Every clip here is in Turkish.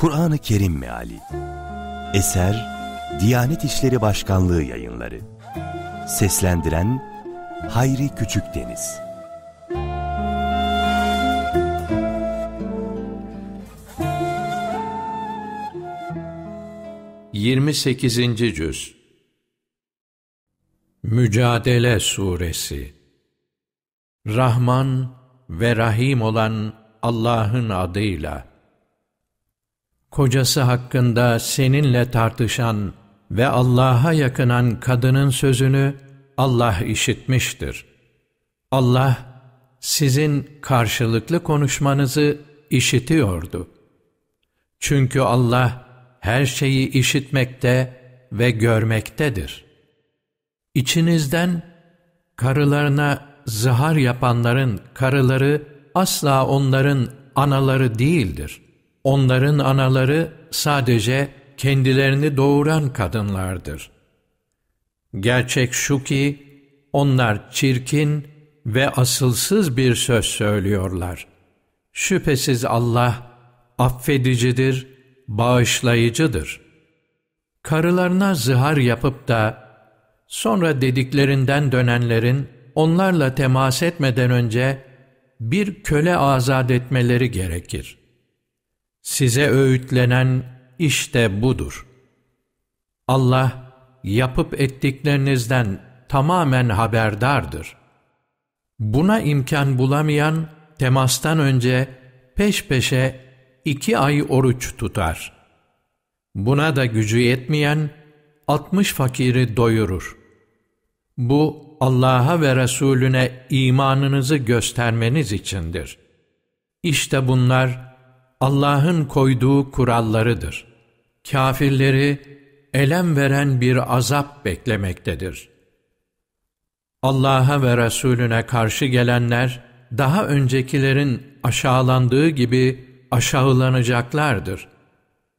Kur'an-ı Kerim Meali. Eser Diyanet İşleri Başkanlığı Yayınları. Seslendiren Hayri Küçükdeniz 28. Cüz. Mücadele Suresi. Rahman ve Rahim olan Allah'ın adıyla Kocası hakkında seninle tartışan ve Allah'a yakınan kadının sözünü Allah işitmiştir. Allah sizin karşılıklı konuşmanızı işitiyordu. Çünkü Allah her şeyi işitmekte ve görmektedir. İçinizden karılarına zihar yapanların karıları asla onların anaları değildir. Onların anaları sadece kendilerini doğuran kadınlardır. Gerçek şu ki onlar çirkin ve asılsız bir söz söylüyorlar. Şüphesiz Allah affedicidir, bağışlayıcıdır. Karılarına zihar yapıp da sonra dediklerinden dönenlerin onlarla temas etmeden önce bir köle azat etmeleri gerekir. Size öğütlenen işte budur. Allah yapıp ettiklerinizden tamamen haberdardır. Buna imkan bulamayan temastan önce peş peşe iki ay oruç tutar. Buna da gücü yetmeyen altmış fakiri doyurur. Bu Allah'a ve Resulüne imanınızı göstermeniz içindir. İşte bunlar Allah'ın koyduğu kurallarıdır. Kafirleri elem veren bir azap beklemektedir. Allah'a ve Resulüne karşı gelenler, daha öncekilerin aşağılandığı gibi aşağılanacaklardır.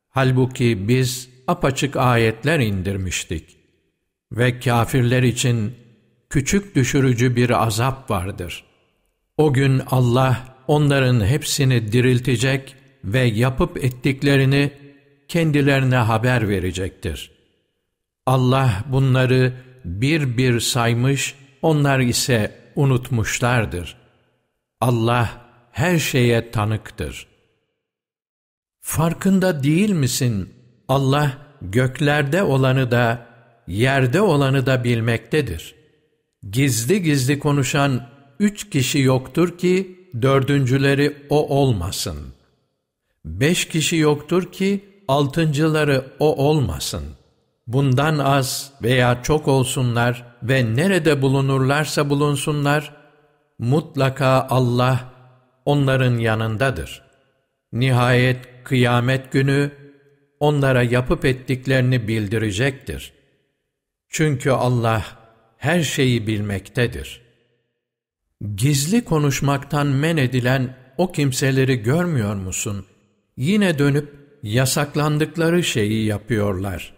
Halbuki biz apaçık ayetler indirmiştik. Ve kafirler için küçük düşürücü bir azap vardır. O gün Allah onların hepsini diriltecek ve yapıp ettiklerini kendilerine haber verecektir. Allah bunları bir bir saymış, onlar ise unutmuşlardır. Allah her şeye tanıktır. Farkında değil misin? Allah göklerde olanı da, yerde olanı da bilmektedir. Gizli gizli konuşan üç kişi yoktur ki, dördüncüleri o olmasın. Beş kişi yoktur ki, altıncıları o olmasın. Bundan az veya çok olsunlar ve nerede bulunurlarsa bulunsunlar, mutlaka Allah onların yanındadır. Nihayet kıyamet günü onlara yapıp ettiklerini bildirecektir. Çünkü Allah her şeyi bilmektedir. Gizli konuşmaktan men edilen o kimseleri görmüyor musun? Yine dönüp yasaklandıkları şeyi yapıyorlar.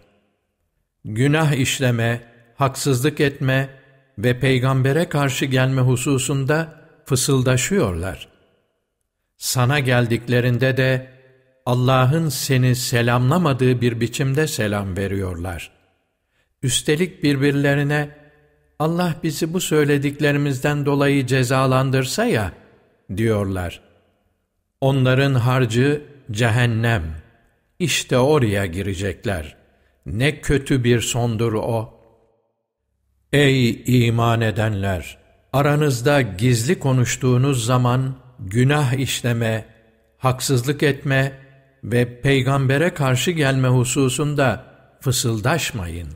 Günah işleme, haksızlık etme ve peygambere karşı gelme hususunda fısıldaşıyorlar. Sana geldiklerinde de Allah'ın seni selamlamadığı bir biçimde selam veriyorlar. Üstelik birbirlerine Allah bizi bu söylediklerimizden dolayı cezalandırsa ya diyorlar. Onların harcı cehennem. İşte oraya girecekler. Ne kötü bir sondur o. Ey iman edenler! Aranızda gizli konuştuğunuz zaman günah işleme, haksızlık etme ve peygambere karşı gelme hususunda fısıldaşmayın.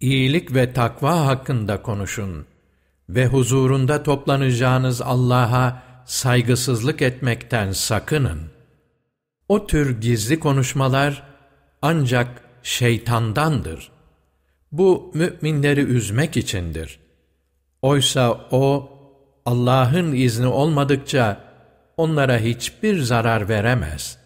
İyilik ve takva hakkında konuşun ve huzurunda toplanacağınız Allah'a saygısızlık etmekten sakının. O tür gizli konuşmalar ancak şeytandandır. Bu müminleri üzmek içindir. Oysa o Allah'ın izni olmadıkça onlara hiçbir zarar veremez.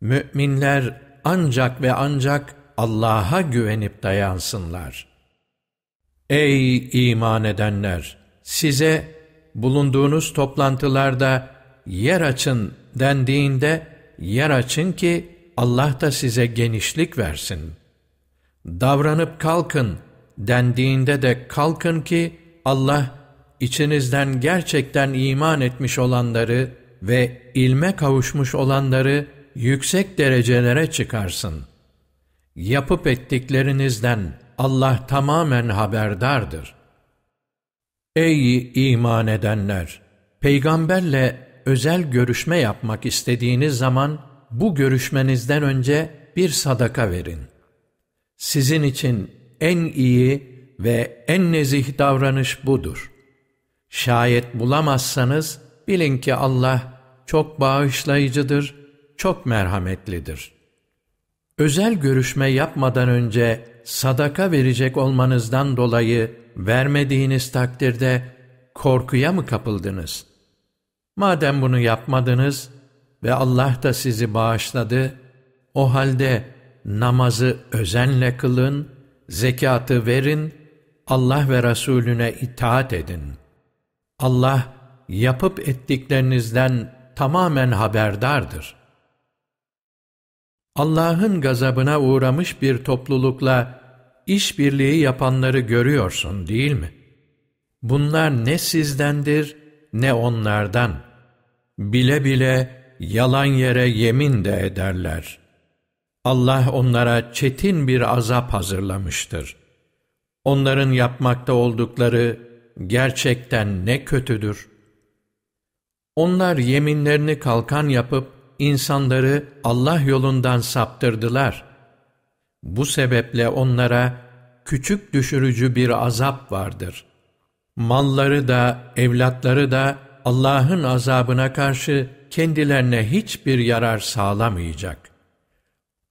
Müminler ancak ve ancak Allah'a güvenip dayansınlar. Ey iman edenler! Size bulunduğunuz toplantılarda yer açın dendiğinde yer açın ki Allah da size genişlik versin. Davranıp kalkın dendiğinde de kalkın ki Allah içinizden gerçekten iman etmiş olanları ve ilme kavuşmuş olanları yüksek derecelere çıkarsın. Yapıp ettiklerinizden Allah tamamen haberdardır. Ey iman edenler! Peygamberle özel görüşme yapmak istediğiniz zaman bu görüşmenizden önce bir sadaka verin. Sizin için en iyi ve en nezih davranış budur. Şayet bulamazsanız bilin ki Allah çok bağışlayıcıdır, çok merhametlidir. Özel görüşme yapmadan önce sadaka verecek olmanızdan dolayı vermediğiniz takdirde korkuya mı kapıldınız? Madem bunu yapmadınız ve Allah da sizi bağışladı, o halde namazı özenle kılın, zekatı verin, Allah ve Resulüne itaat edin. Allah yapıp ettiklerinizden tamamen haberdardır. Allah'ın gazabına uğramış bir toplulukla işbirliği yapanları görüyorsun değil mi? Bunlar ne sizdendir ne onlardan. Bile bile yalan yere yemin de ederler. Allah onlara çetin bir azap hazırlamıştır. Onların yapmakta oldukları gerçekten ne kötüdür. Onlar yeminlerini kalkan yapıp insanları Allah yolundan saptırdılar. Bu sebeple onlara küçük düşürücü bir azap vardır. Malları da, evlatları da Allah'ın azabına karşı kendilerine hiçbir yarar sağlamayacak.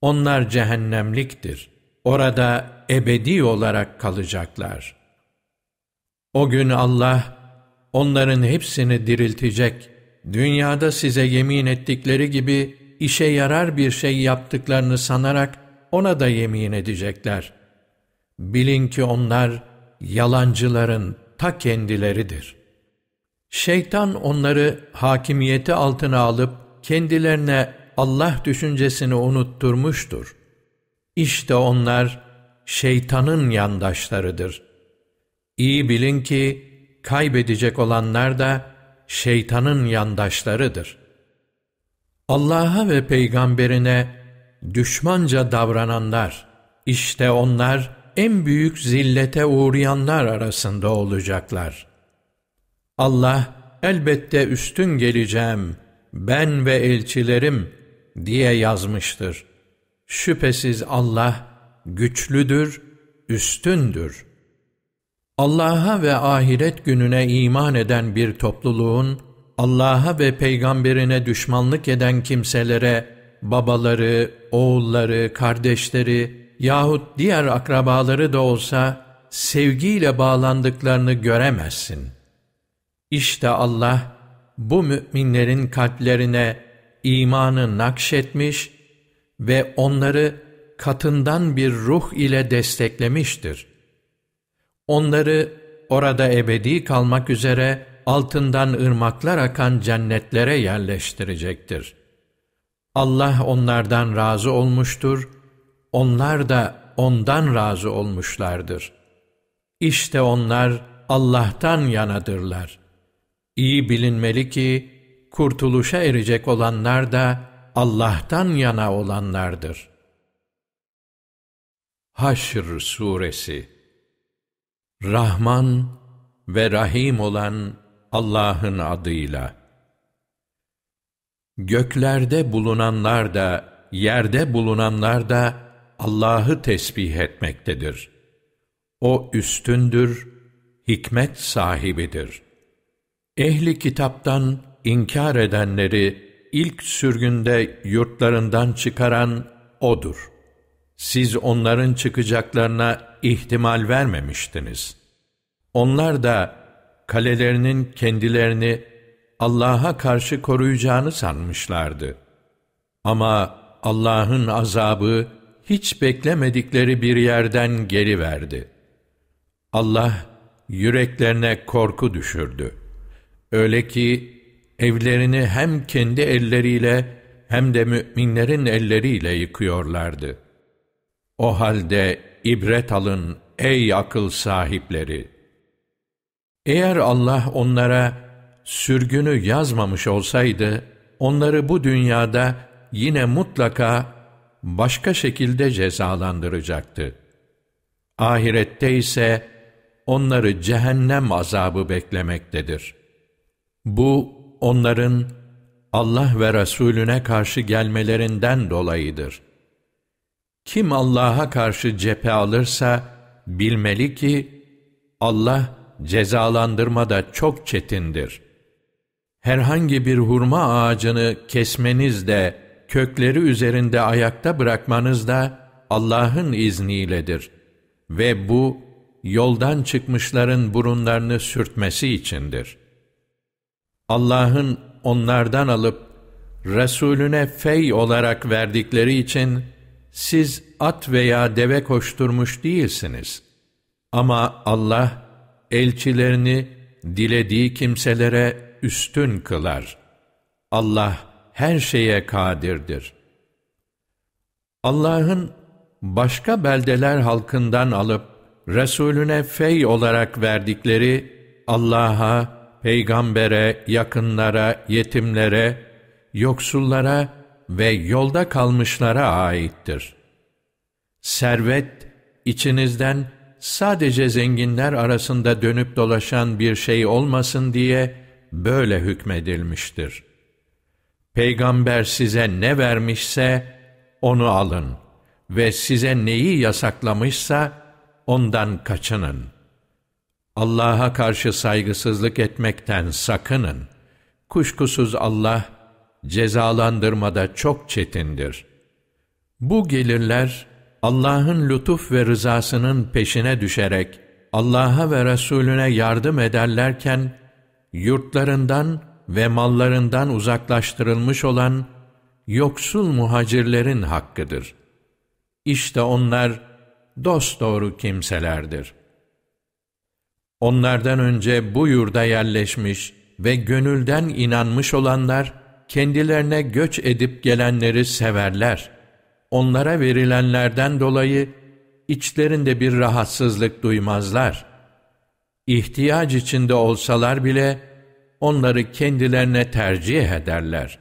Onlar cehennemliktir. Orada ebedi olarak kalacaklar. O gün Allah onların hepsini diriltecek. Dünyada size yemin ettikleri gibi işe yarar bir şey yaptıklarını sanarak ona da yemin edecekler. Bilin ki onlar yalancıların ta kendileridir. Şeytan onları hakimiyeti altına alıp kendilerine Allah düşüncesini unutturmuştur. İşte onlar şeytanın yandaşlarıdır. İyi bilin ki kaybedecek olanlar da şeytanın yandaşlarıdır. Allah'a ve peygamberine düşmanca davrananlar, işte onlar en büyük zillete uğrayanlar arasında olacaklar. Allah elbette üstün geleceğim, ben ve elçilerim diye yazmıştır. Şüphesiz Allah güçlüdür, üstündür. Allah'a ve ahiret gününe iman eden bir topluluğun, Allah'a ve peygamberine düşmanlık eden kimselere, babaları, oğulları, kardeşleri yahut diğer akrabaları da olsa, sevgiyle bağlandıklarını göremezsin. İşte Allah, bu müminlerin kalplerine imanı nakşetmiş ve onları katından bir ruh ile desteklemiştir. Onları orada ebedi kalmak üzere altından ırmaklar akan cennetlere yerleştirecektir. Allah onlardan razı olmuştur, onlar da ondan razı olmuşlardır. İşte onlar Allah'tan yanadırlar. İyi bilinmeli ki, kurtuluşa erecek olanlar da Allah'tan yana olanlardır. Haşr Suresi Rahman ve Rahim olan Allah'ın adıyla. Göklerde bulunanlar da, yerde bulunanlar da Allah'ı tesbih etmektedir. O üstündür, hikmet sahibidir. Ehli kitaptan inkar edenleri ilk sürgünde yurtlarından çıkaran O'dur. Siz onların çıkacaklarına ihtimal vermemiştiniz. Onlar da kalelerinin kendilerini Allah'a karşı koruyacağını sanmışlardı. Ama Allah'ın azabı hiç beklemedikleri bir yerden geliverdi. Allah yüreklerine korku düşürdü. Öyle ki evlerini hem kendi elleriyle hem de müminlerin elleriyle yıkıyorlardı. O halde ibret alın ey akıl sahipleri! Eğer Allah onlara sürgünü yazmamış olsaydı, onları bu dünyada yine mutlaka başka şekilde cezalandıracaktı. Ahirette ise onları cehennem azabı beklemektedir. Bu onların Allah ve Resulüne karşı gelmelerinden dolayıdır. Kim Allah'a karşı cephe alırsa bilmeli ki Allah cezalandırmada çok çetindir. Herhangi bir hurma ağacını kesmeniz de kökleri üzerinde ayakta bırakmanız da Allah'ın izniyledir ve bu yoldan çıkmışların burunlarını sürtmesi içindir. Allah'ın onlardan alıp Resulüne fey olarak verdikleri için siz at veya deve koşturmuş değilsiniz. Ama Allah elçilerini dilediği kimselere üstün kılar. Allah her şeye kadirdir. Allah'ın başka beldeler halkından alıp Resulüne fey olarak verdikleri Allah'a, peygambere, yakınlara, yetimlere, yoksullara ve yolda kalmışlara aittir. Servet, içinizden sadece zenginler arasında dönüp dolaşan bir şey olmasın diye böyle hükmedilmiştir. Peygamber size ne vermişse onu alın ve size neyi yasaklamışsa ondan kaçının. Allah'a karşı saygısızlık etmekten sakının. Kuşkusuz Allah cezalandırmada çok çetindir. Bu gelirler Allah'ın lütuf ve rızasının peşine düşerek Allah'a ve Resulüne yardım ederlerken yurtlarından ve mallarından uzaklaştırılmış olan yoksul muhacirlerin hakkıdır. İşte onlar dosdoğru kimselerdir. Onlardan önce bu yurda yerleşmiş ve gönülden inanmış olanlar, kendilerine göç edip gelenleri severler. Onlara verilenlerden dolayı içlerinde bir rahatsızlık duymazlar. İhtiyaç içinde olsalar bile onları kendilerine tercih ederler.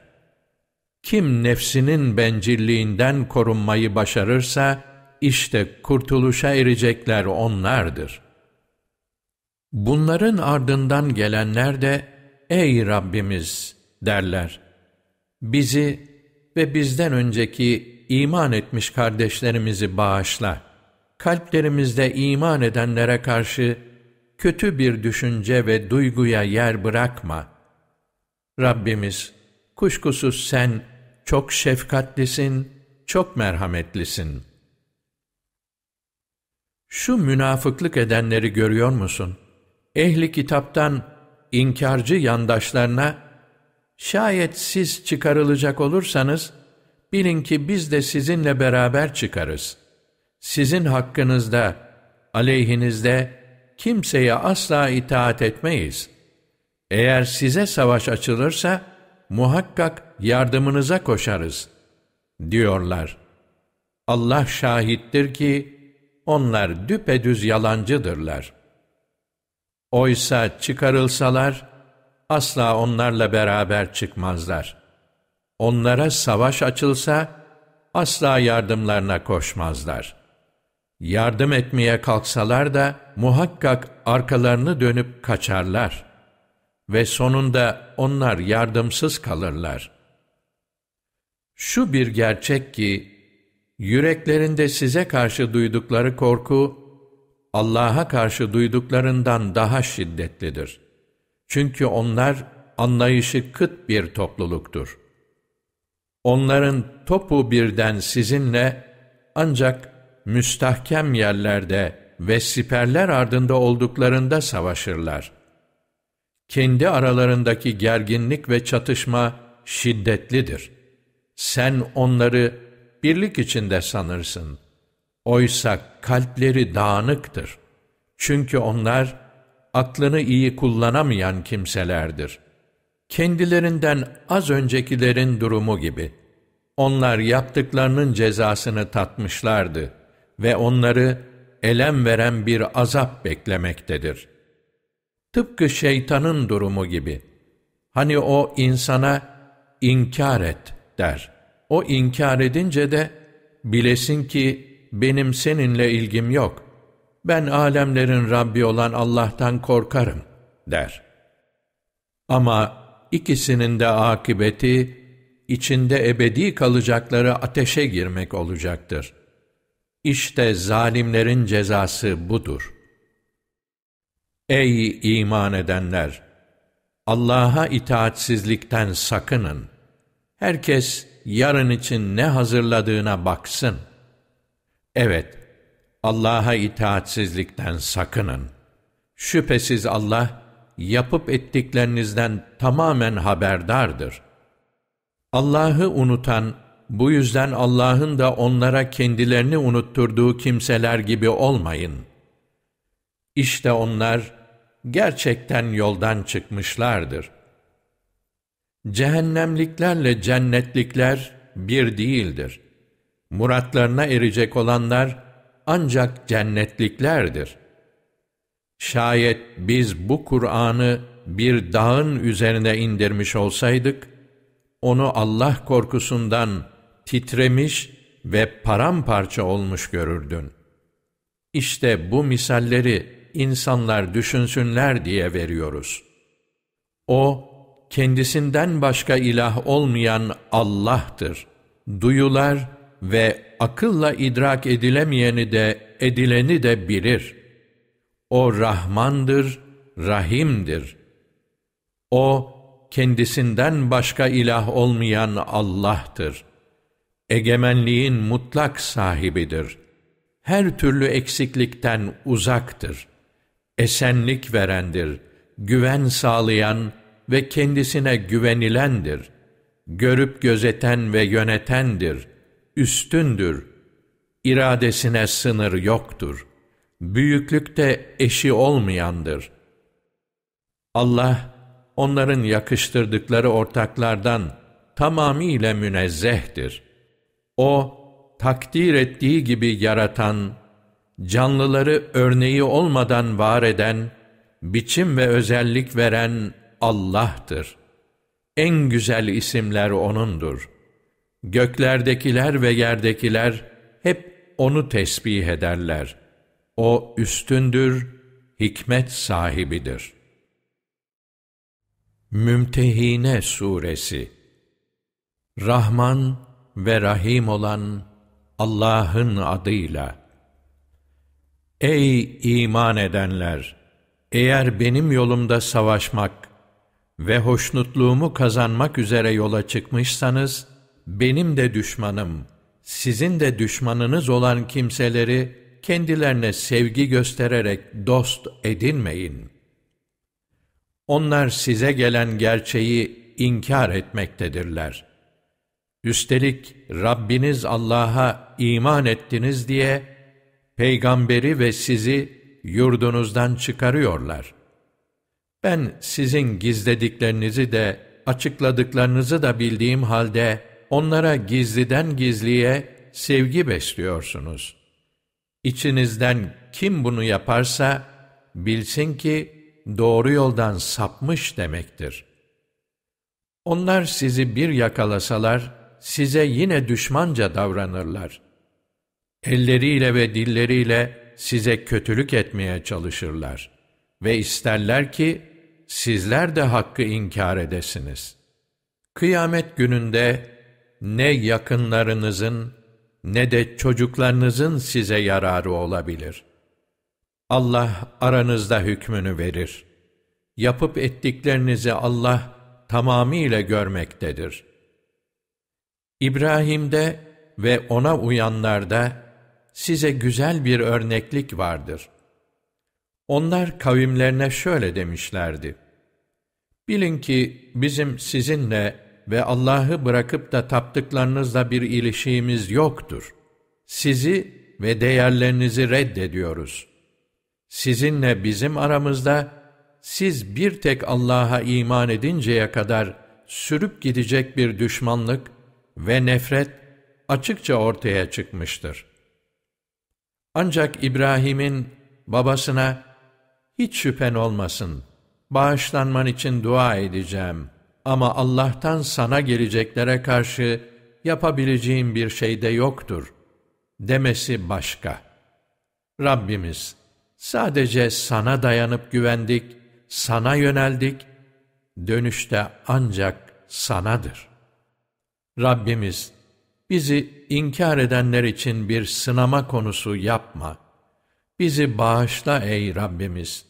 Kim nefsinin bencilliğinden korunmayı başarırsa, işte kurtuluşa erecekler onlardır. Bunların ardından gelenler de, Ey Rabbimiz derler. Bizi ve bizden önceki iman etmiş kardeşlerimizi bağışla. Kalplerimizde iman edenlere karşı kötü bir düşünce ve duyguya yer bırakma. Rabbimiz, kuşkusuz sen çok şefkatlisin, çok merhametlisin. Şu münafıklık edenleri görüyor musun? Ehli kitaptan inkarcı yandaşlarına, şayet siz çıkarılacak olursanız, bilin ki biz de sizinle beraber çıkarız. Sizin hakkınızda, aleyhinizde kimseye asla itaat etmeyiz. Eğer size savaş açılırsa, muhakkak yardımınıza koşarız, diyorlar. Allah şahittir ki, onlar düpedüz yalancıdırlar. Oysa çıkarılsalar, asla onlarla beraber çıkmazlar. Onlara savaş açılsa, asla yardımlarına koşmazlar. Yardım etmeye kalksalar da, muhakkak arkalarını dönüp kaçarlar. Ve sonunda onlar yardımsız kalırlar. Şu bir gerçek ki, yüreklerinde size karşı duydukları korku, Allah'a karşı duyduklarından daha şiddetlidir. Çünkü onlar anlayışı kıt bir topluluktur. Onların topu birden sizinle ancak müstahkem yerlerde ve siperler ardında olduklarında savaşırlar. Kendi aralarındaki gerginlik ve çatışma şiddetlidir. Sen onları birlik içinde sanırsın. Oysa kalpleri dağınıktır. Çünkü onlar aklını iyi kullanamayan kimselerdir. Kendilerinden az öncekilerin durumu gibi. onlar yaptıklarının cezasını tatmışlardı ve onları elem veren bir azap beklemektedir. Tıpkı şeytanın durumu gibi. Hani o insana inkar et der. O inkar edince de bilesin ki benim seninle ilgim yok. Ben alemlerin Rabbi olan Allah'tan korkarım der. Ama ikisinin de akıbeti içinde ebedi kalacakları ateşe girmek olacaktır. İşte zalimlerin cezası budur. Ey iman edenler! Allah'a itaatsizlikten sakının. Herkes yarın için ne hazırladığına baksın. Evet, Allah'a itaatsizlikten sakının. Şüphesiz Allah, yapıp ettiklerinizden tamamen haberdardır. Allah'ı unutan, bu yüzden Allah'ın da onlara kendilerini unutturduğu kimseler gibi olmayın. İşte onlar gerçekten yoldan çıkmışlardır. Cehennemliklerle cennetlikler bir değildir. Muratlarına erecek olanlar ancak cennetliklerdir. Şayet biz bu Kur'an'ı bir dağın üzerine indirmiş olsaydık, onu Allah korkusundan titremiş ve paramparça olmuş görürdün. İşte bu misalleri insanlar düşünsünler diye veriyoruz. O, kendisinden başka ilah olmayan Allah'tır. Duyular ve akılla idrak edilemeyeni de edileni de bilir. O Rahmandır, Rahim'dir. O, kendisinden başka ilah olmayan Allah'tır. Egemenliğin mutlak sahibidir. Her türlü eksiklikten uzaktır. Esenlik verendir, güven sağlayan ve kendisine güvenilendir. Görüp gözeten ve yönetendir. Üstündür. İradesine sınır yoktur. Büyüklükte eşi olmayandır. Allah, onların yakıştırdıkları ortaklardan tamamiyle münezzehtir. O, takdir ettiği gibi yaratan, canlıları örneği olmadan var eden, biçim ve özellik veren Allah'tır. En güzel isimler O'nundur. Göklerdekiler ve yerdekiler hep O'nu tesbih ederler. O üstündür, hikmet sahibidir.'' Mümtehine Suresi Rahman ve Rahim olan Allah'ın adıyla Ey iman edenler! Eğer benim yolumda savaşmak ve hoşnutluğumu kazanmak üzere yola çıkmışsanız, benim de düşmanım, sizin de düşmanınız olan kimseleri kendilerine sevgi göstererek dost edinmeyin.'' Onlar size gelen gerçeği inkar etmektedirler. Üstelik Rabbiniz Allah'a iman ettiniz diye peygamberi ve sizi yurdunuzdan çıkarıyorlar. Ben sizin gizlediklerinizi de açıkladıklarınızı da bildiğim halde onlara gizliden gizliye sevgi besliyorsunuz. İçinizden kim bunu yaparsa bilsin ki doğru yoldan sapmış demektir. Onlar sizi bir yakalasalar, size yine düşmanca davranırlar. Elleriyle ve dilleriyle size kötülük etmeye çalışırlar ve isterler ki sizler de hakkı inkar edesiniz. Kıyamet gününde ne yakınlarınızın ne de çocuklarınızın size yararı olabilir. Allah aranızda hükmünü verir. Yapıp ettiklerinizi Allah tamamıyla görmektedir. İbrahim'de ve ona uyanlarda size güzel bir örneklik vardır. Onlar kavimlerine şöyle demişlerdi. Bilin ki bizim sizinle ve Allah'ı bırakıp da taptıklarınızla bir ilişiğimiz yoktur. Sizi ve değerlerinizi reddediyoruz.'' Sizinle bizim aramızda siz bir tek Allah'a iman edinceye kadar sürüp gidecek bir düşmanlık ve nefret açıkça ortaya çıkmıştır. Ancak İbrahim'in babasına hiç şüphen olmasın, bağışlanman için dua edeceğim ama Allah'tan sana geleceklere karşı yapabileceğim bir şey de yoktur demesi başka. Rabbimiz, sadece sana dayanıp güvendik, sana yöneldik, dönüşte ancak sanadır. Rabbimiz, bizi inkar edenler için bir sınama konusu yapma. Bizi bağışla ey Rabbimiz.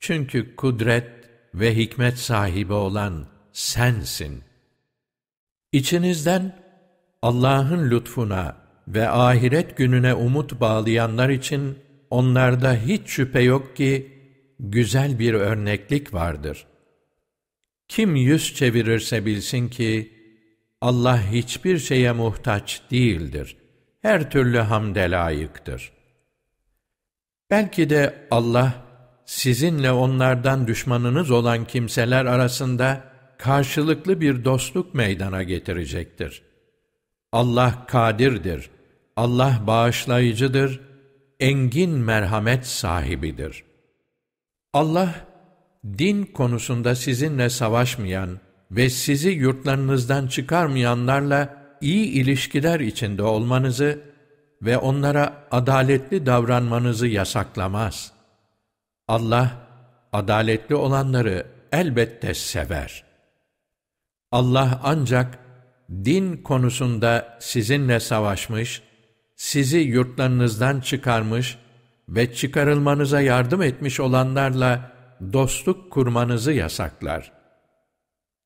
Çünkü kudret ve hikmet sahibi olan sensin. İçinizden Allah'ın lütfuna ve ahiret gününe umut bağlayanlar için onlarda hiç şüphe yok ki güzel bir örneklik vardır. Kim yüz çevirirse bilsin ki Allah hiçbir şeye muhtaç değildir. Her türlü hamde layıktır. Belki de Allah sizinle onlardan düşmanınız olan kimseler arasında karşılıklı bir dostluk meydana getirecektir. Allah kadirdir. Allah bağışlayıcıdır. Engin merhamet sahibidir. Allah din konusunda sizinle savaşmayan ve sizi yurtlarınızdan çıkarmayanlarla iyi ilişkiler içinde olmanızı ve onlara adaletli davranmanızı yasaklamaz. Allah, adaletli olanları elbette sever. Allah ancak din konusunda sizinle savaşmış, sizi yurtlarınızdan çıkarmış ve çıkarılmanıza yardım etmiş olanlarla dostluk kurmanızı yasaklar.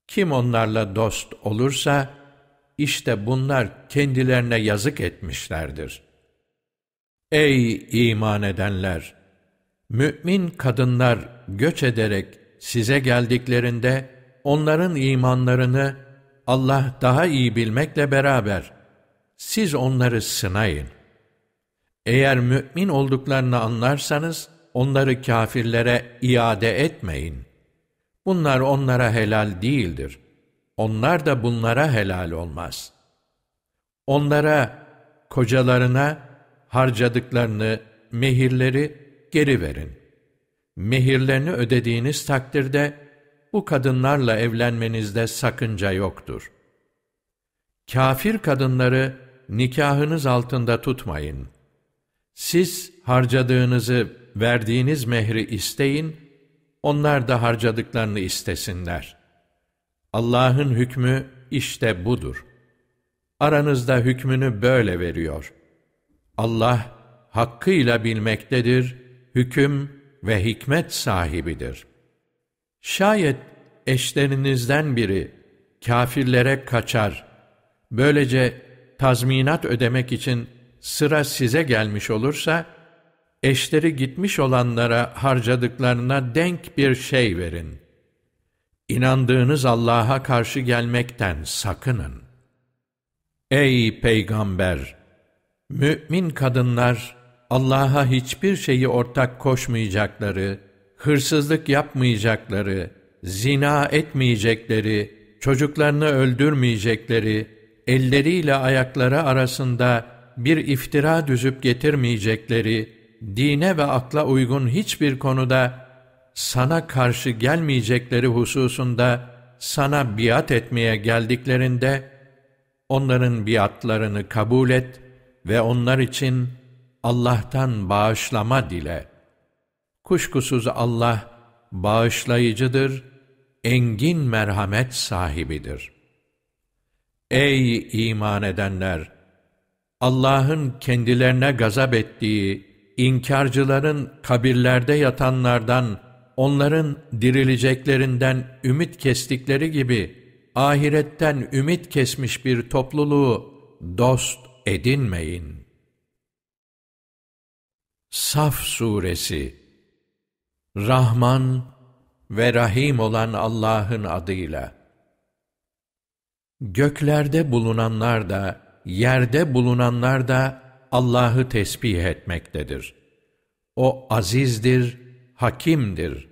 Kim onlarla dost olursa, işte bunlar kendilerine yazık etmişlerdir. Ey iman edenler! Mü'min kadınlar göç ederek size geldiklerinde, onların imanlarını Allah daha iyi bilmekle beraber, siz onları sınayın. Eğer mümin olduklarını anlarsanız, onları kâfirlere iade etmeyin. Bunlar onlara helal değildir. Onlar da bunlara helal olmaz. Onlara, kocalarına harcadıklarını, mehirleri geri verin. Mehirlerini ödediğiniz takdirde, bu kadınlarla evlenmenizde sakınca yoktur. Kafir kadınları nikahınız altında tutmayın. Siz harcadığınızı, verdiğiniz mehri isteyin, onlar da harcadıklarını istesinler. Allah'ın hükmü işte budur. Aranızda hükmünü böyle veriyor. Allah hakkıyla bilmektedir, hüküm ve hikmet sahibidir. Şayet eşlerinizden biri kafirlere kaçar, böylece tazminat ödemek için sıra size gelmiş olursa, eşleri gitmiş olanlara harcadıklarına denk bir şey verin. İnandığınız Allah'a karşı gelmekten sakının. Ey Peygamber! Mü'min kadınlar, Allah'a hiçbir şeyi ortak koşmayacakları, hırsızlık yapmayacakları, zina etmeyecekleri, çocuklarını öldürmeyecekleri, elleriyle ayakları arasında bir iftira düzüp getirmeyecekleri, dine ve akla uygun hiçbir konuda sana karşı gelmeyecekleri hususunda sana biat etmeye geldiklerinde, onların biatlarını kabul et ve onlar için Allah'tan bağışlama dile. Kuşkusuz Allah bağışlayıcıdır, engin merhamet sahibidir. Ey iman edenler! Allah'ın kendilerine gazap ettiği, inkarcıların kabirlerde yatanlardan, onların dirileceklerinden ümit kestikleri gibi, ahiretten ümit kesmiş bir topluluğu dost edinmeyin. Saf Suresi Rahman ve Rahim olan Allah'ın adıyla. Göklerde bulunanlar da, yerde bulunanlar da Allah'ı tesbih etmektedir. O azizdir, hakimdir.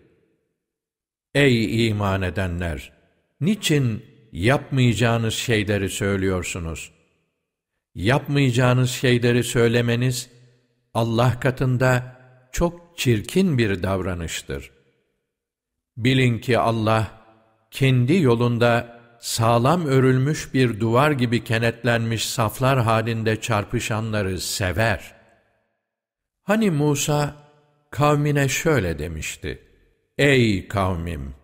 Ey iman edenler! Niçin yapmayacağınız şeyleri söylüyorsunuz. Yapmayacağınız şeyleri söylemeniz Allah katında çok çirkin bir davranıştır. Bilin ki Allah kendi yolunda sağlam örülmüş bir duvar gibi kenetlenmiş saflar halinde çarpışanları sever. Hani Musa kavmine şöyle demişti. Ey kavmim!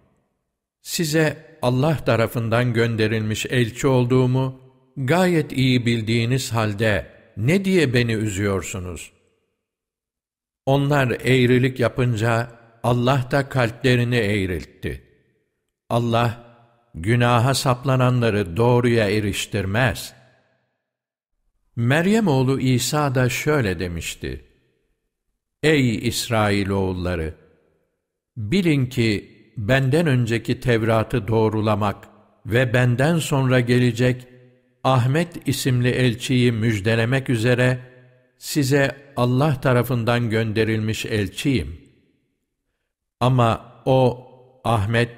Size Allah tarafından gönderilmiş elçi olduğumu gayet iyi bildiğiniz halde ne diye beni üzüyorsunuz? Onlar eğrilik yapınca Allah da kalplerini eğriltti. Allah, günaha saplananları doğruya eriştirmez. Meryem oğlu İsa da şöyle demişti. Ey İsrailoğulları! Bilin ki benden önceki Tevrat'ı doğrulamak ve benden sonra gelecek Ahmet isimli elçiyi müjdelemek üzere size Allah tarafından gönderilmiş elçiyim. Ama o Ahmet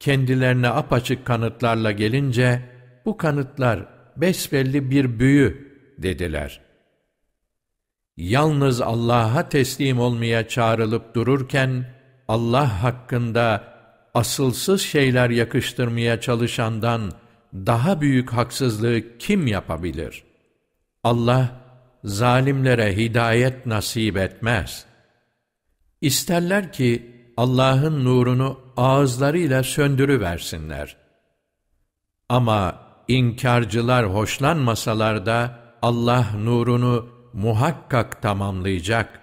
kendilerine apaçık kanıtlarla gelince bu kanıtlar besbelli bir büyü dediler. Yalnız Allah'a teslim olmaya çağrılıp dururken Allah hakkında asılsız şeyler yakıştırmaya çalışandan daha büyük haksızlığı kim yapabilir? Allah zalimlere hidayet nasip etmez. İsterler ki Allah'ın nurunu ağızlarıyla söndürüversinler. Ama inkarcılar hoşlanmasalar da Allah nurunu muhakkak tamamlayacak.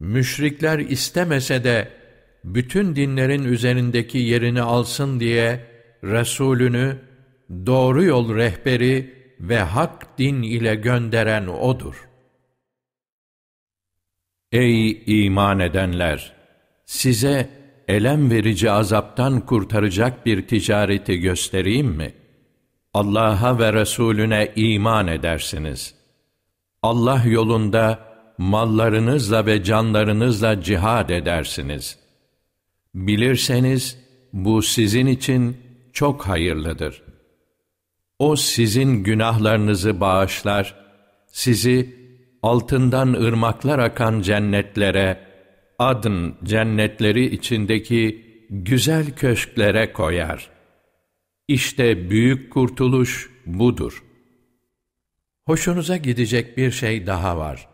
Müşrikler istemese de bütün dinlerin üzerindeki yerini alsın diye Resulünü doğru yol rehberi ve hak din ile gönderen O'dur. Ey iman edenler! Size elem verici azaptan kurtaracak bir ticareti göstereyim mi? Allah'a ve Resulüne iman edersiniz. Allah yolunda mallarınızla ve canlarınızla cihad edersiniz. Bilirseniz bu sizin için çok hayırlıdır. O sizin günahlarınızı bağışlar, sizi altından ırmaklar akan cennetlere, adın cennetleri içindeki güzel köşklere koyar. İşte büyük kurtuluş budur. Hoşunuza gidecek bir şey daha var.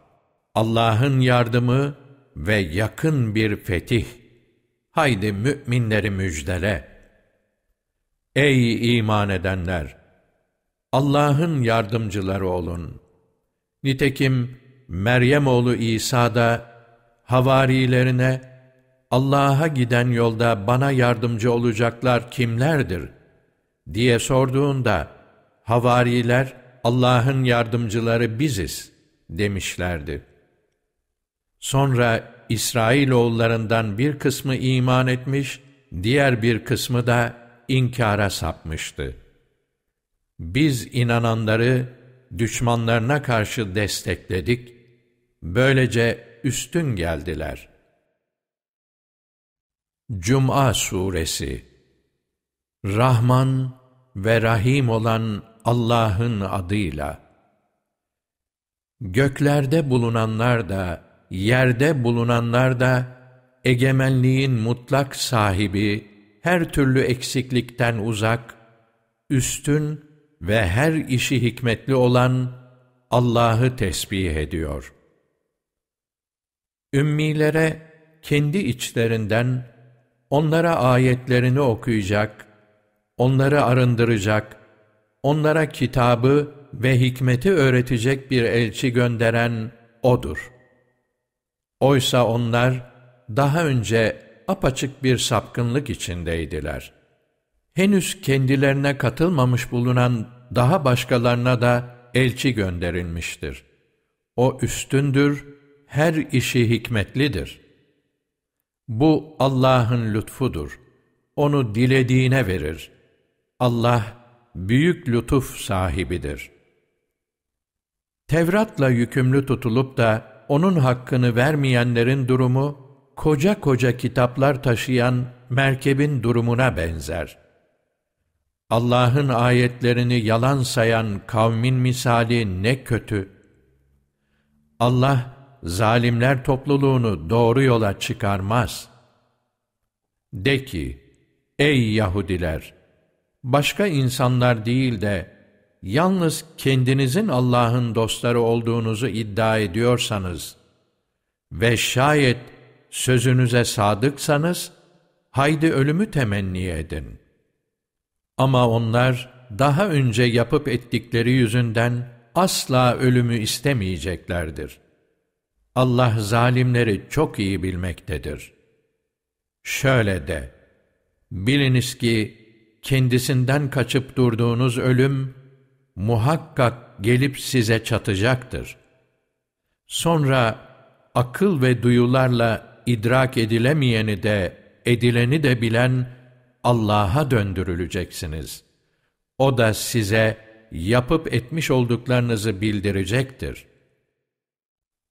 Allah'ın yardımı ve yakın bir fetih. Haydi müminleri müjdele. Ey iman edenler! Allah'ın yardımcıları olun. Nitekim Meryem oğlu İsa da havarilerine Allah'a giden yolda bana yardımcı olacaklar kimlerdir diye sorduğunda havariler Allah'ın yardımcıları biziz demişlerdi. Sonra İsrailoğullarından bir kısmı iman etmiş, diğer bir kısmı da inkara sapmıştı. Biz inananları düşmanlarına karşı destekledik, böylece üstün geldiler. Cuma Suresi. Rahman ve Rahim olan Allah'ın adıyla. Göklerde bulunanlar da, yerde bulunanlar da, egemenliğin mutlak sahibi, her türlü eksiklikten uzak, üstün ve her işi hikmetli olan Allah'ı tesbih ediyor. Ümmilere kendi içlerinden onlara ayetlerini okuyacak, onları arındıracak, onlara kitabı ve hikmeti öğretecek bir elçi gönderen O'dur. Oysa onlar daha önce apaçık bir sapkınlık içindeydiler. Henüz kendilerine katılmamış bulunan daha başkalarına da elçi gönderilmiştir. O üstündür her işi hikmetlidir. Bu Allah'ın lütfudur. Onu dilediğine verir. Allah büyük lütuf sahibidir. Tevrat'la yükümlü tutulup da onun hakkını vermeyenlerin durumu, koca koca kitaplar taşıyan merkebin durumuna benzer. Allah'ın ayetlerini yalan sayan kavmin misali ne kötü. Allah, zalimler topluluğunu doğru yola çıkarmaz. De ki, ey Yahudiler! Başka insanlar değil de, yalnız kendinizin Allah'ın dostları olduğunuzu iddia ediyorsanız ve şayet sözünüze sadıksanız, haydi ölümü temenni edin. Ama onlar daha önce yapıp ettikleri yüzünden asla ölümü istemeyeceklerdir. Allah zalimleri çok iyi bilmektedir. Şöyle de, biliniz ki kendisinden kaçıp durduğunuz ölüm, muhakkak gelip size çatacaktır. Sonra akıl ve duyularla idrak edilemeyeni de, edileni de bilen Allah'a döndürüleceksiniz. O da size yapıp etmiş olduklarınızı bildirecektir.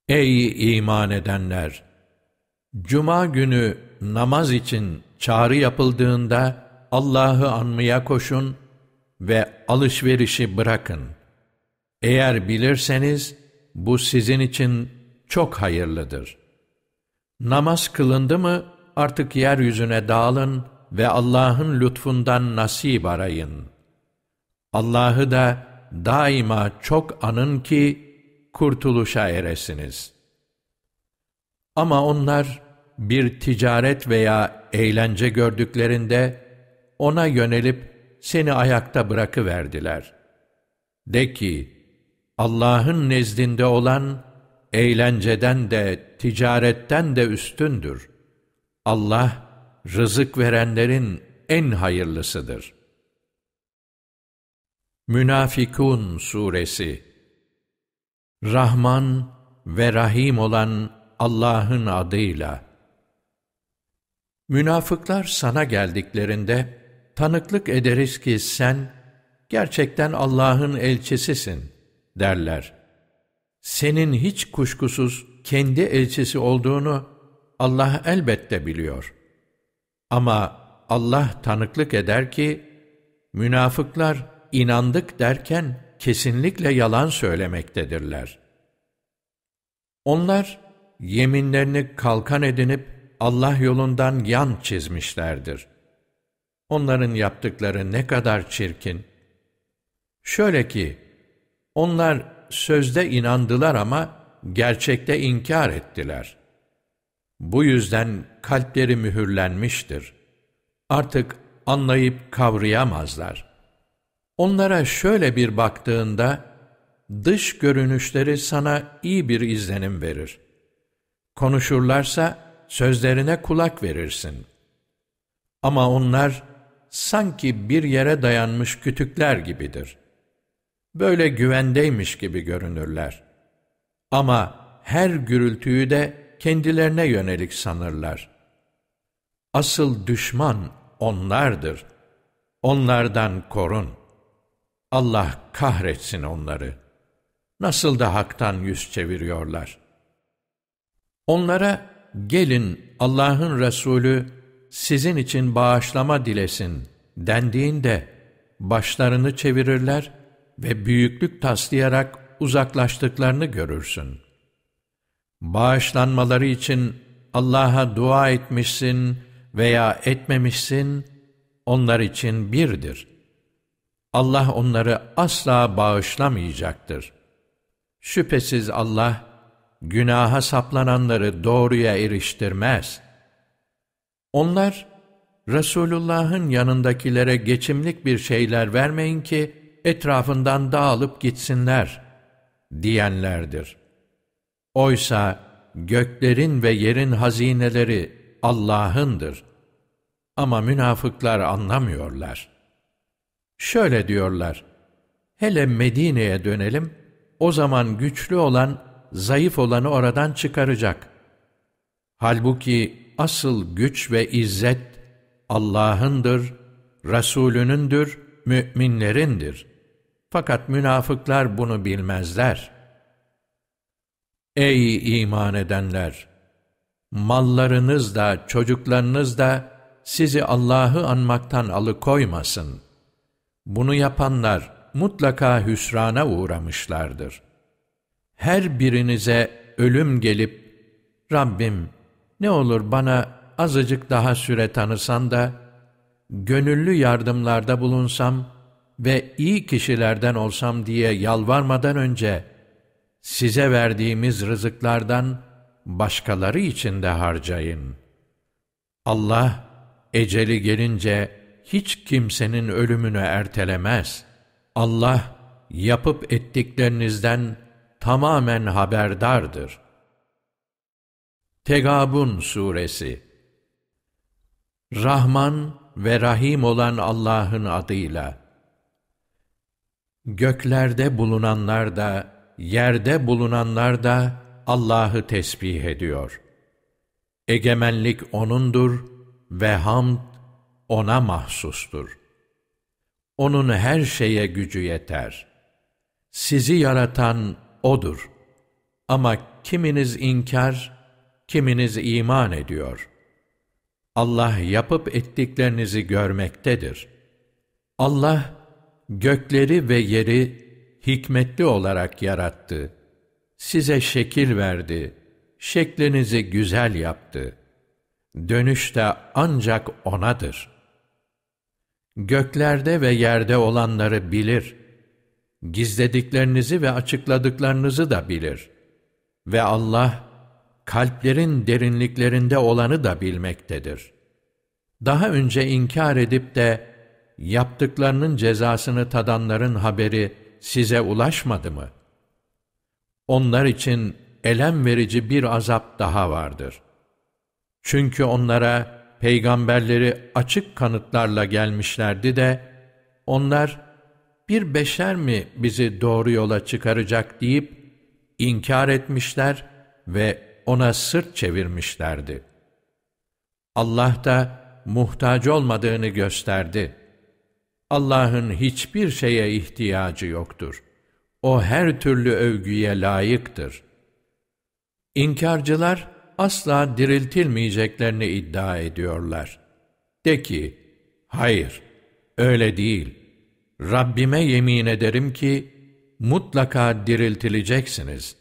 Ey iman edenler! Cuma günü namaz için çağrı yapıldığında Allah'ı anmaya koşun ve alışverişi bırakın. Eğer bilirseniz bu sizin için çok hayırlıdır. Namaz kılındı mı artık yeryüzüne dağılın ve Allah'ın lütfundan nasip arayın. Allah'ı da daima çok anın ki kurtuluşa eresiniz. Ama onlar bir ticaret veya eğlence gördüklerinde ona yönelip seni ayakta bırakıverdiler. De ki, Allah'ın nezdinde olan eğlenceden de, ticaretten de üstündür. Allah, rızık verenlerin en hayırlısıdır. Münafikun Suresi Rahman ve Rahim olan Allah'ın adıyla Münafıklar sana geldiklerinde, tanıklık ederiz ki sen, gerçekten Allah'ın elçisisin, derler. Senin hiç kuşkusuz kendi elçisi olduğunu Allah elbette biliyor. Ama Allah tanıklık eder ki, münafıklar inandık derken kesinlikle yalan söylemektedirler. Onlar yeminlerini kalkan edinip Allah yolundan yan çizmişlerdir. Onların yaptıkları ne kadar çirkin. Şöyle ki, onlar sözde inandılar ama gerçekte inkar ettiler. Bu yüzden kalpleri mühürlenmiştir. Artık anlayıp kavrayamazlar. Onlara şöyle bir baktığında, dış görünüşleri sana iyi bir izlenim verir. Konuşurlarsa sözlerine kulak verirsin. Ama onlar sanki bir yere dayanmış kütükler gibidir. Böyle güvendeymiş gibi görünürler. Ama her gürültüyü de kendilerine yönelik sanırlar. Asıl düşman onlardır. Onlardan korun. Allah kahretsin onları. Nasıl da haktan yüz çeviriyorlar. Onlara gelin Allah'ın Resulü sizin için bağışlama dilesin dendiğinde başlarını çevirirler ve büyüklük taslayarak uzaklaştıklarını görürsün. Bağışlanmaları için Allah'a dua etmişsin veya etmemişsin, onlar için birdir. Allah onları asla bağışlamayacaktır. Şüphesiz Allah, günaha saplananları doğruya eriştirmez. Onlar, Resulullah'ın yanındakilere geçimlik bir şeyler vermeyin ki, etrafından dağılıp gitsinler, diyenlerdir. Oysa göklerin ve yerin hazineleri Allah'ındır. Ama münafıklar anlamıyorlar. Şöyle diyorlar, hele Medine'ye dönelim, o zaman güçlü olan zayıf olanı oradan çıkaracak. Halbuki asıl güç ve izzet Allah'ındır, Resulünündür, müminlerindir. Fakat münafıklar bunu bilmezler. Ey iman edenler! Mallarınız da, çocuklarınız da sizi Allah'ı anmaktan alıkoymasın. Bunu yapanlar mutlaka hüsrana uğramışlardır. Her birinize ölüm gelip, Rabbim ne olur bana azıcık daha süre tanısan da, gönüllü yardımlarda bulunsam ve iyi kişilerden olsam diye yalvarmadan önce, size verdiğimiz rızıklardan başkaları için de harcayın. Allah, eceli gelince hiç kimsenin ölümünü ertelemez. Allah, yapıp ettiklerinizden tamamen haberdardır. Tegabun Suresi Rahman ve Rahim olan Allah'ın adıyla Göklerde bulunanlar da, yerde bulunanlar da Allah'ı tesbih ediyor. Egemenlik O'nundur ve hamd O'na mahsustur. O'nun her şeye gücü yeter. Sizi yaratan O'dur. Ama kiminiz inkar, kiminiz iman ediyor. Allah yapıp ettiklerinizi görmektedir. Allah, gökleri ve yeri hikmetli olarak yarattı. Size şekil verdi, şeklinizi güzel yaptı. Dönüş de ancak O'nadır. Göklerde ve yerde olanları bilir. Gizlediklerinizi ve açıkladıklarınızı da bilir. Ve Allah, kalplerin derinliklerinde olanı da bilmektedir. Daha önce inkar edip de, yaptıklarının cezasını tadanların haberi size ulaşmadı mı? Onlar için elem verici bir azap daha vardır. Çünkü onlara peygamberleri açık kanıtlarla gelmişlerdi de, onlar bir beşer mi bizi doğru yola çıkaracak deyip inkar etmişler ve ona sırt çevirmişlerdi. Allah da muhtaç olmadığını gösterdi. Allah'ın hiçbir şeye ihtiyacı yoktur. O her türlü övgüye layıktır. İnkarcılar asla diriltilmeyeceklerini iddia ediyorlar. De ki, hayır, öyle değil. Rabbime yemin ederim ki, mutlaka diriltileceksiniz.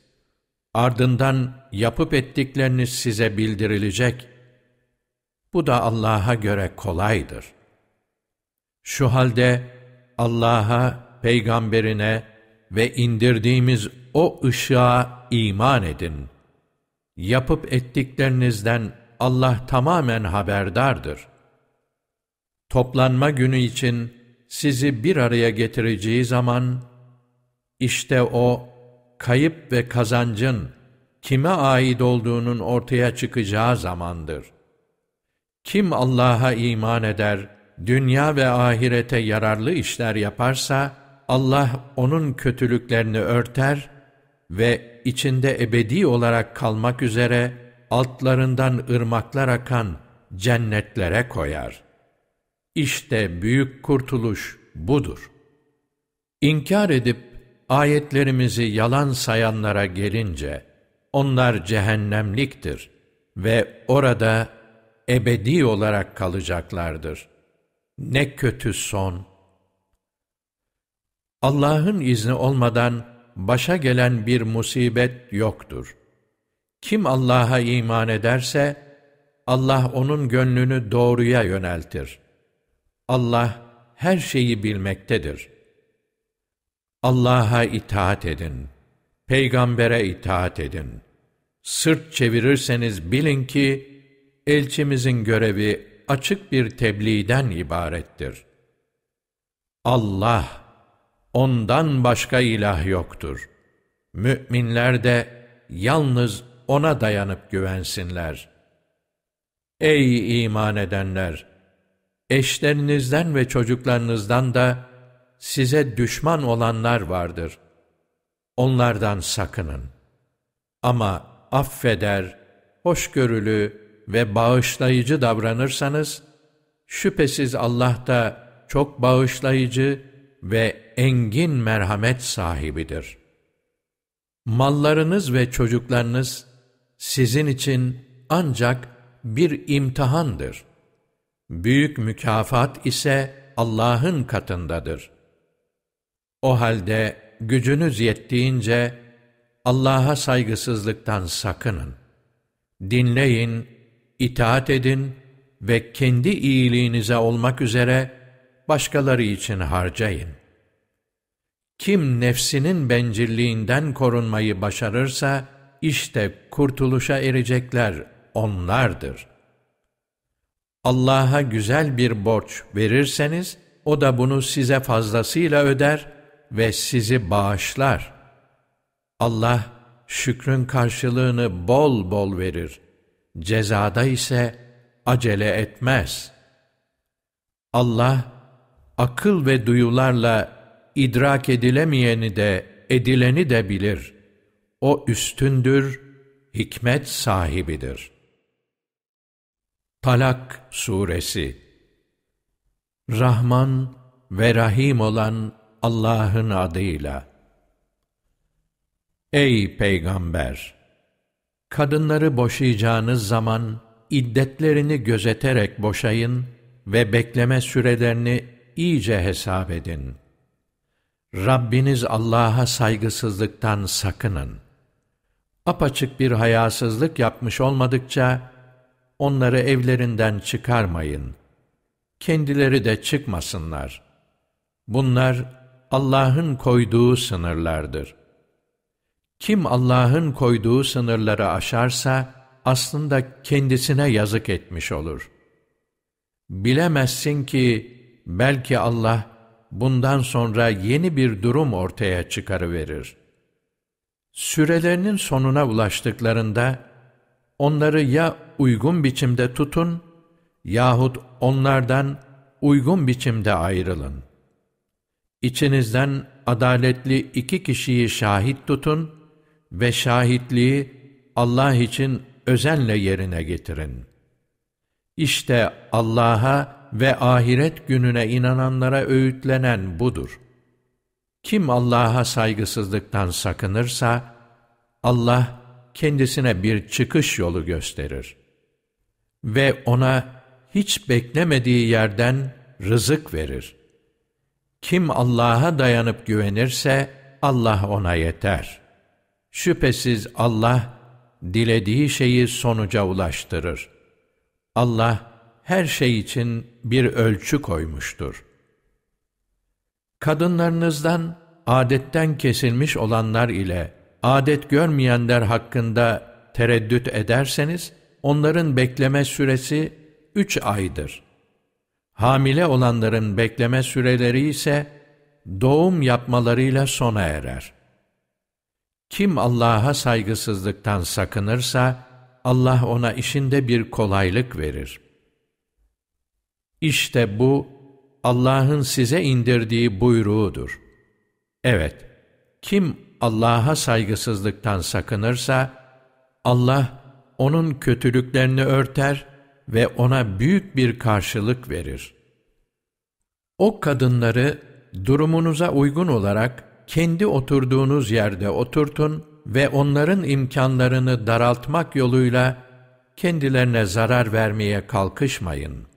Ardından yapıp ettikleriniz size bildirilecek. Bu da Allah'a göre kolaydır. Şu halde Allah'a, peygamberine ve indirdiğimiz o ışığa iman edin. Yapıp ettiklerinizden Allah tamamen haberdardır. Toplanma günü için sizi bir araya getireceği zaman, işte o, kayıp ve kazancın kime ait olduğunun ortaya çıkacağı zamandır. Kim Allah'a iman eder, dünya ve ahirete yararlı işler yaparsa, Allah onun kötülüklerini örter ve içinde ebedi olarak kalmak üzere altlarından ırmaklar akan cennetlere koyar. İşte büyük kurtuluş budur. İnkar edip ayetlerimizi yalan sayanlara gelince, onlar cehennemliktir ve orada ebedi olarak kalacaklardır. Ne kötü son! Allah'ın izni olmadan başa gelen bir musibet yoktur. Kim Allah'a iman ederse, Allah onun gönlünü doğruya yöneltir. Allah her şeyi bilmektedir. Allah'a itaat edin. Peygambere itaat edin. Sırt çevirirseniz bilin ki, elçimizin görevi açık bir tebliğden ibarettir. Allah, ondan başka ilah yoktur. Müminler de yalnız O'na dayanıp güvensinler. Ey iman edenler! Eşlerinizden ve çocuklarınızdan da size düşman olanlar vardır. Onlardan sakının. Ama affeder, hoşgörülü ve bağışlayıcı davranırsanız, şüphesiz Allah da çok bağışlayıcı ve engin merhamet sahibidir. Mallarınız ve çocuklarınız sizin için ancak bir imtihandır. Büyük mükafat ise Allah'ın katındadır.'' O halde gücünüz yettiğince Allah'a saygısızlıktan sakının. Dinleyin, itaat edin ve kendi iyiliğinize olmak üzere başkaları için harcayın. Kim nefsinin bencilliğinden korunmayı başarırsa, işte kurtuluşa erecekler onlardır. Allah'a güzel bir borç verirseniz, o da bunu size fazlasıyla öder ve sizi bağışlar. Allah, şükrün karşılığını bol bol verir. Cezada ise acele etmez. Allah, akıl ve duyularla idrak edilemeyeni de, edileni de bilir. O üstündür, hikmet sahibidir. Talak Suresi Rahman ve Rahim olan Allah'ın adıyla. Ey Peygamber! Kadınları boşayacağınız zaman iddetlerini gözeterek boşayın ve bekleme sürelerini iyice hesap edin. Rabbiniz Allah'a saygısızlıktan sakının. Apaçık bir hayasızlık yapmış olmadıkça, onları evlerinden çıkarmayın. Kendileri de çıkmasınlar. Bunlar Allah'ın koyduğu sınırlardır. Kim Allah'ın koyduğu sınırları aşarsa, aslında kendisine yazık etmiş olur. Bilemezsin ki, belki Allah, bundan sonra yeni bir durum ortaya çıkarıverir. Sürelerinin sonuna ulaştıklarında, onları ya uygun biçimde tutun, yahut onlardan uygun biçimde ayrılın. İçinizden adaletli iki kişiyi şahit tutun ve şahitliği Allah için özenle yerine getirin. İşte Allah'a ve ahiret gününe inananlara öğütlenen budur. Kim Allah'a saygısızlıktan sakınırsa, Allah kendisine bir çıkış yolu gösterir. Ve ona hiç beklemediği yerden rızık verir. Kim Allah'a dayanıp güvenirse, Allah ona yeter. Şüphesiz Allah, dilediği şeyi sonuca ulaştırır. Allah, her şey için bir ölçü koymuştur. Kadınlarınızdan adetten kesilmiş olanlar ile adet görmeyenler hakkında tereddüt ederseniz, onların bekleme süresi üç aydır. Hamile olanların bekleme süreleri ise doğum yapmalarıyla sona erer. Kim Allah'a saygısızlıktan sakınırsa, Allah ona işinde bir kolaylık verir. İşte bu Allah'ın size indirdiği buyruğudur. Evet, kim Allah'a saygısızlıktan sakınırsa, Allah onun kötülüklerini örter ve ona büyük bir karşılık verir. O kadınları durumunuza uygun olarak kendi oturduğunuz yerde oturtun ve onların imkanlarını daraltmak yoluyla kendilerine zarar vermeye kalkışmayın.''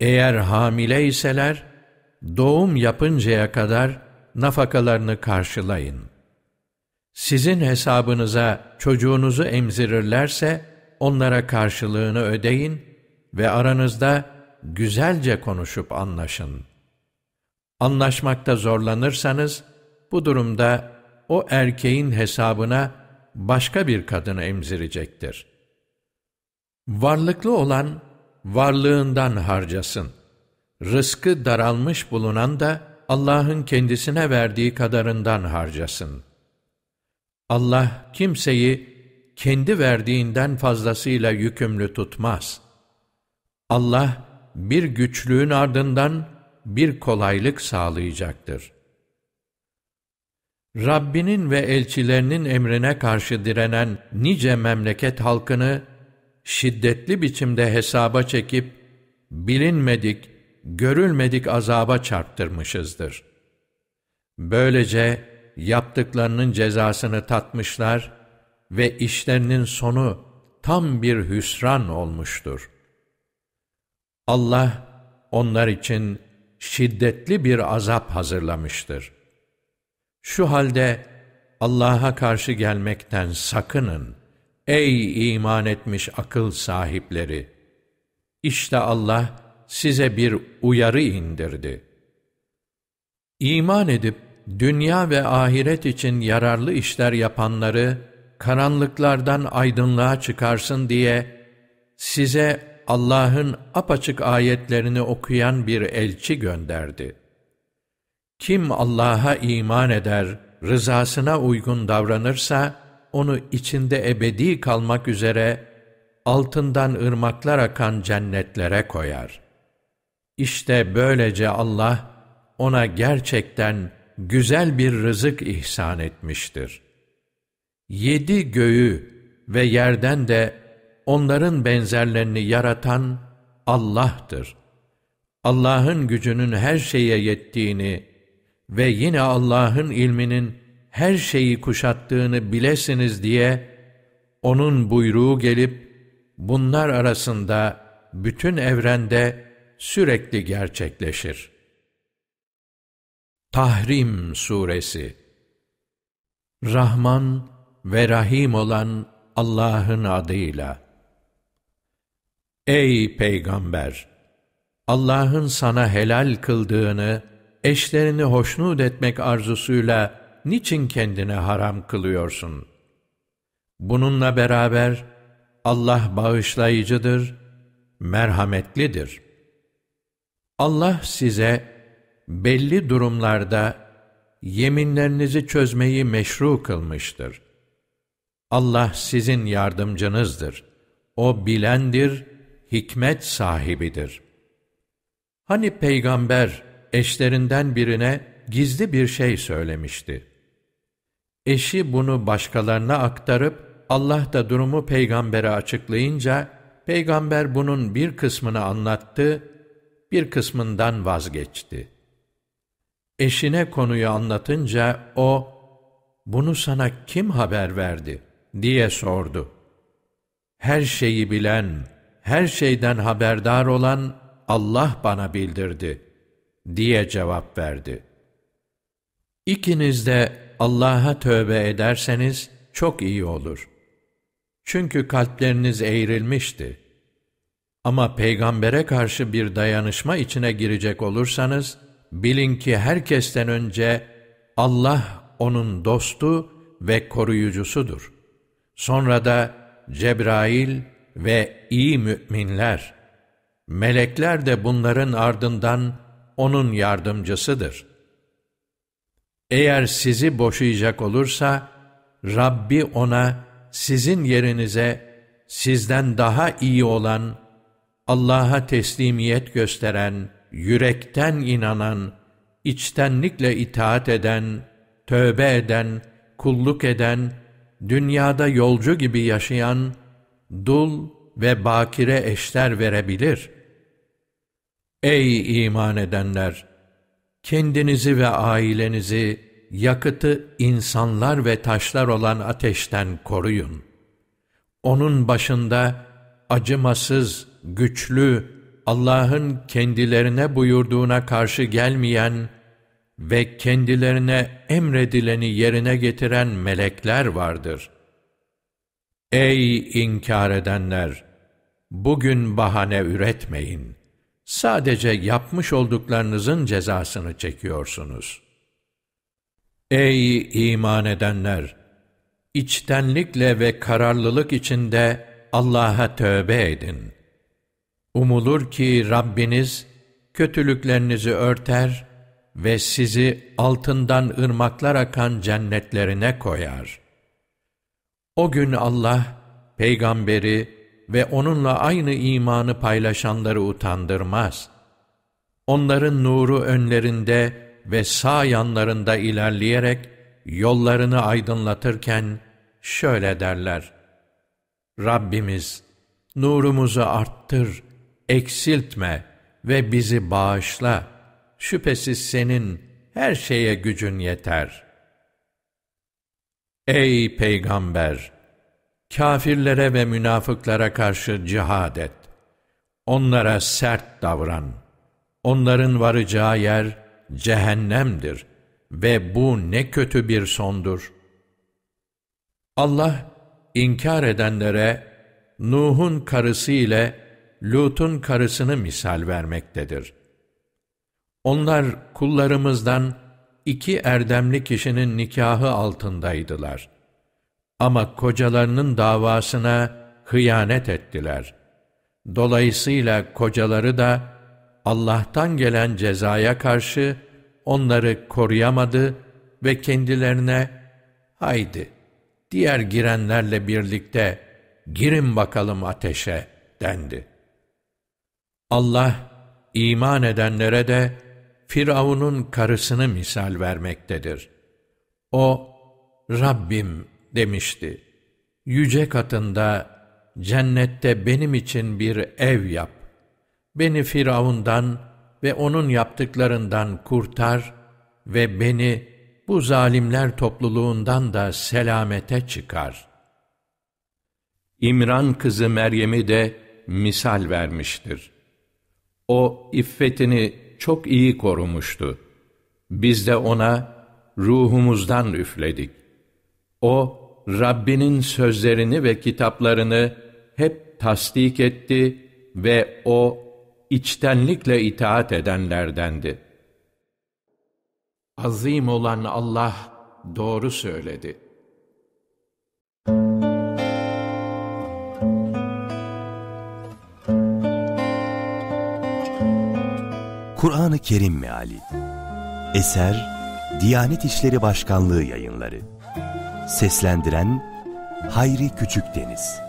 Eğer hamile iseler, doğum yapıncaya kadar nafakalarını karşılayın. Sizin hesabınıza çocuğunuzu emzirirlerse, onlara karşılığını ödeyin ve aranızda güzelce konuşup anlaşın. Anlaşmakta zorlanırsanız, bu durumda o erkeğin hesabına başka bir kadını emzirecektir. Varlıklı olan, varlığından harcasın. Rızkı daralmış bulunan da Allah'ın kendisine verdiği kadarından harcasın. Allah kimseyi kendi verdiğinden fazlasıyla yükümlü tutmaz. Allah bir güçlüğün ardından bir kolaylık sağlayacaktır. Rabbinin ve elçilerinin emrine karşı direnen nice memleket halkını şiddetli biçimde hesaba çekip, bilinmedik, görülmedik azaba çarptırmışızdır. Böylece yaptıklarının cezasını tatmışlar ve işlerinin sonu tam bir hüsran olmuştur. Allah onlar için şiddetli bir azap hazırlamıştır. Şu halde Allah'a karşı gelmekten sakının. Ey iman etmiş akıl sahipleri! İşte Allah size bir uyarı indirdi. İman edip dünya ve ahiret için yararlı işler yapanları karanlıklardan aydınlığa çıkarsın diye size Allah'ın apaçık ayetlerini okuyan bir elçi gönderdi. Kim Allah'a iman eder, rızasına uygun davranırsa, onu içinde ebedi kalmak üzere altından ırmaklar akan cennetlere koyar. İşte böylece Allah ona gerçekten güzel bir rızık ihsan etmiştir. Yedi göğü ve yerden de onların benzerlerini yaratan Allah'tır. Allah'ın gücünün her şeye yettiğini ve yine Allah'ın ilminin her şeyi kuşattığını bilesiniz diye onun buyruğu gelip bunlar arasında bütün evrende sürekli gerçekleşir. Tahrim Suresi Rahman ve Rahim olan Allah'ın adıyla Ey Peygamber! Allah'ın sana helal kıldığını, eşlerini hoşnut etmek arzusuyla niçin kendine haram kılıyorsun? Bununla beraber Allah bağışlayıcıdır, merhametlidir. Allah size belli durumlarda yeminlerinizi çözmeyi meşru kılmıştır. Allah sizin yardımcınızdır. O bilendir, hikmet sahibidir. Hani peygamber eşlerinden birine gizli bir şey söylemişti. Eşi bunu başkalarına aktarıp Allah da durumu peygambere açıklayınca peygamber bunun bir kısmını anlattı, bir kısmından vazgeçti. Eşine konuyu anlatınca o, bunu sana kim haber verdi diye sordu. Her şeyi bilen, her şeyden haberdar olan Allah bana bildirdi diye cevap verdi. İkiniz de Allah'a tövbe ederseniz çok iyi olur. Çünkü kalpleriniz eğrilmişti. Ama peygambere karşı bir dayanışma içine girecek olursanız, bilin ki herkesten önce Allah onun dostu ve koruyucusudur. Sonra da Cebrail ve iyi müminler, melekler de bunların ardından onun yardımcısıdır. Eğer sizi boşayacak olursa, Rabbi ona sizin yerinize sizden daha iyi olan, Allah'a teslimiyet gösteren, yürekten inanan, içtenlikle itaat eden, tövbe eden, kulluk eden, dünyada yolcu gibi yaşayan, dul ve bakire eşler verebilir. Ey iman edenler! Kendinizi ve ailenizi yakıtı insanlar ve taşlar olan ateşten koruyun. Onun başında acımasız, güçlü, Allah'ın kendilerine buyurduğuna karşı gelmeyen ve kendilerine emredileni yerine getiren melekler vardır. Ey inkar edenler! Bugün bahane üretmeyin. Sadece yapmış olduklarınızın cezasını çekiyorsunuz. Ey iman edenler! İçtenlikle ve kararlılık içinde Allah'a tövbe edin. Umulur ki Rabbiniz kötülüklerinizi örter ve sizi altından ırmaklar akan cennetlerine koyar. O gün Allah, peygamberi ve onunla aynı imanı paylaşanları utandırmaz. Onların nuru önlerinde ve sağ yanlarında ilerleyerek yollarını aydınlatırken şöyle derler. Rabbimiz, nurumuzu arttır, eksiltme ve bizi bağışla. Şüphesiz senin her şeye gücün yeter. Ey Peygamber! Kafirlere ve münafıklara karşı cihad et. Onlara sert davran. Onların varacağı yer cehennemdir. ve bu ne kötü bir sondur. Allah, inkar edenlere Nuh'un karısı ile Lut'un karısını misal vermektedir. Onlar kullarımızdan iki erdemli kişinin nikahı altındaydılar. Ama kocalarının davasına hıyanet ettiler. Dolayısıyla kocaları da Allah'tan gelen cezaya karşı onları koruyamadı ve kendilerine haydi diğer girenlerle birlikte girin bakalım ateşe dendi. Allah iman edenlere de Firavun'un karısını misal vermektedir. O, Rabbim demişti, yüce katında cennette benim için bir ev yap. Beni Firavundan ve onun yaptıklarından kurtar ve beni bu zalimler topluluğundan da selamete çıkar. İmran kızı Meryem'i de misal vermiştir. O iffetini çok iyi korumuştu. Biz de ona ruhumuzdan üfledik. O, Rabbinin sözlerini ve kitaplarını hep tasdik etti ve o, içtenlikle itaat edenlerdendi. Azim olan Allah doğru söyledi. Kur'an-ı Kerim Meali. Eser Diyanet İşleri Başkanlığı yayınları. Seslendiren Hayri Küçükdeniz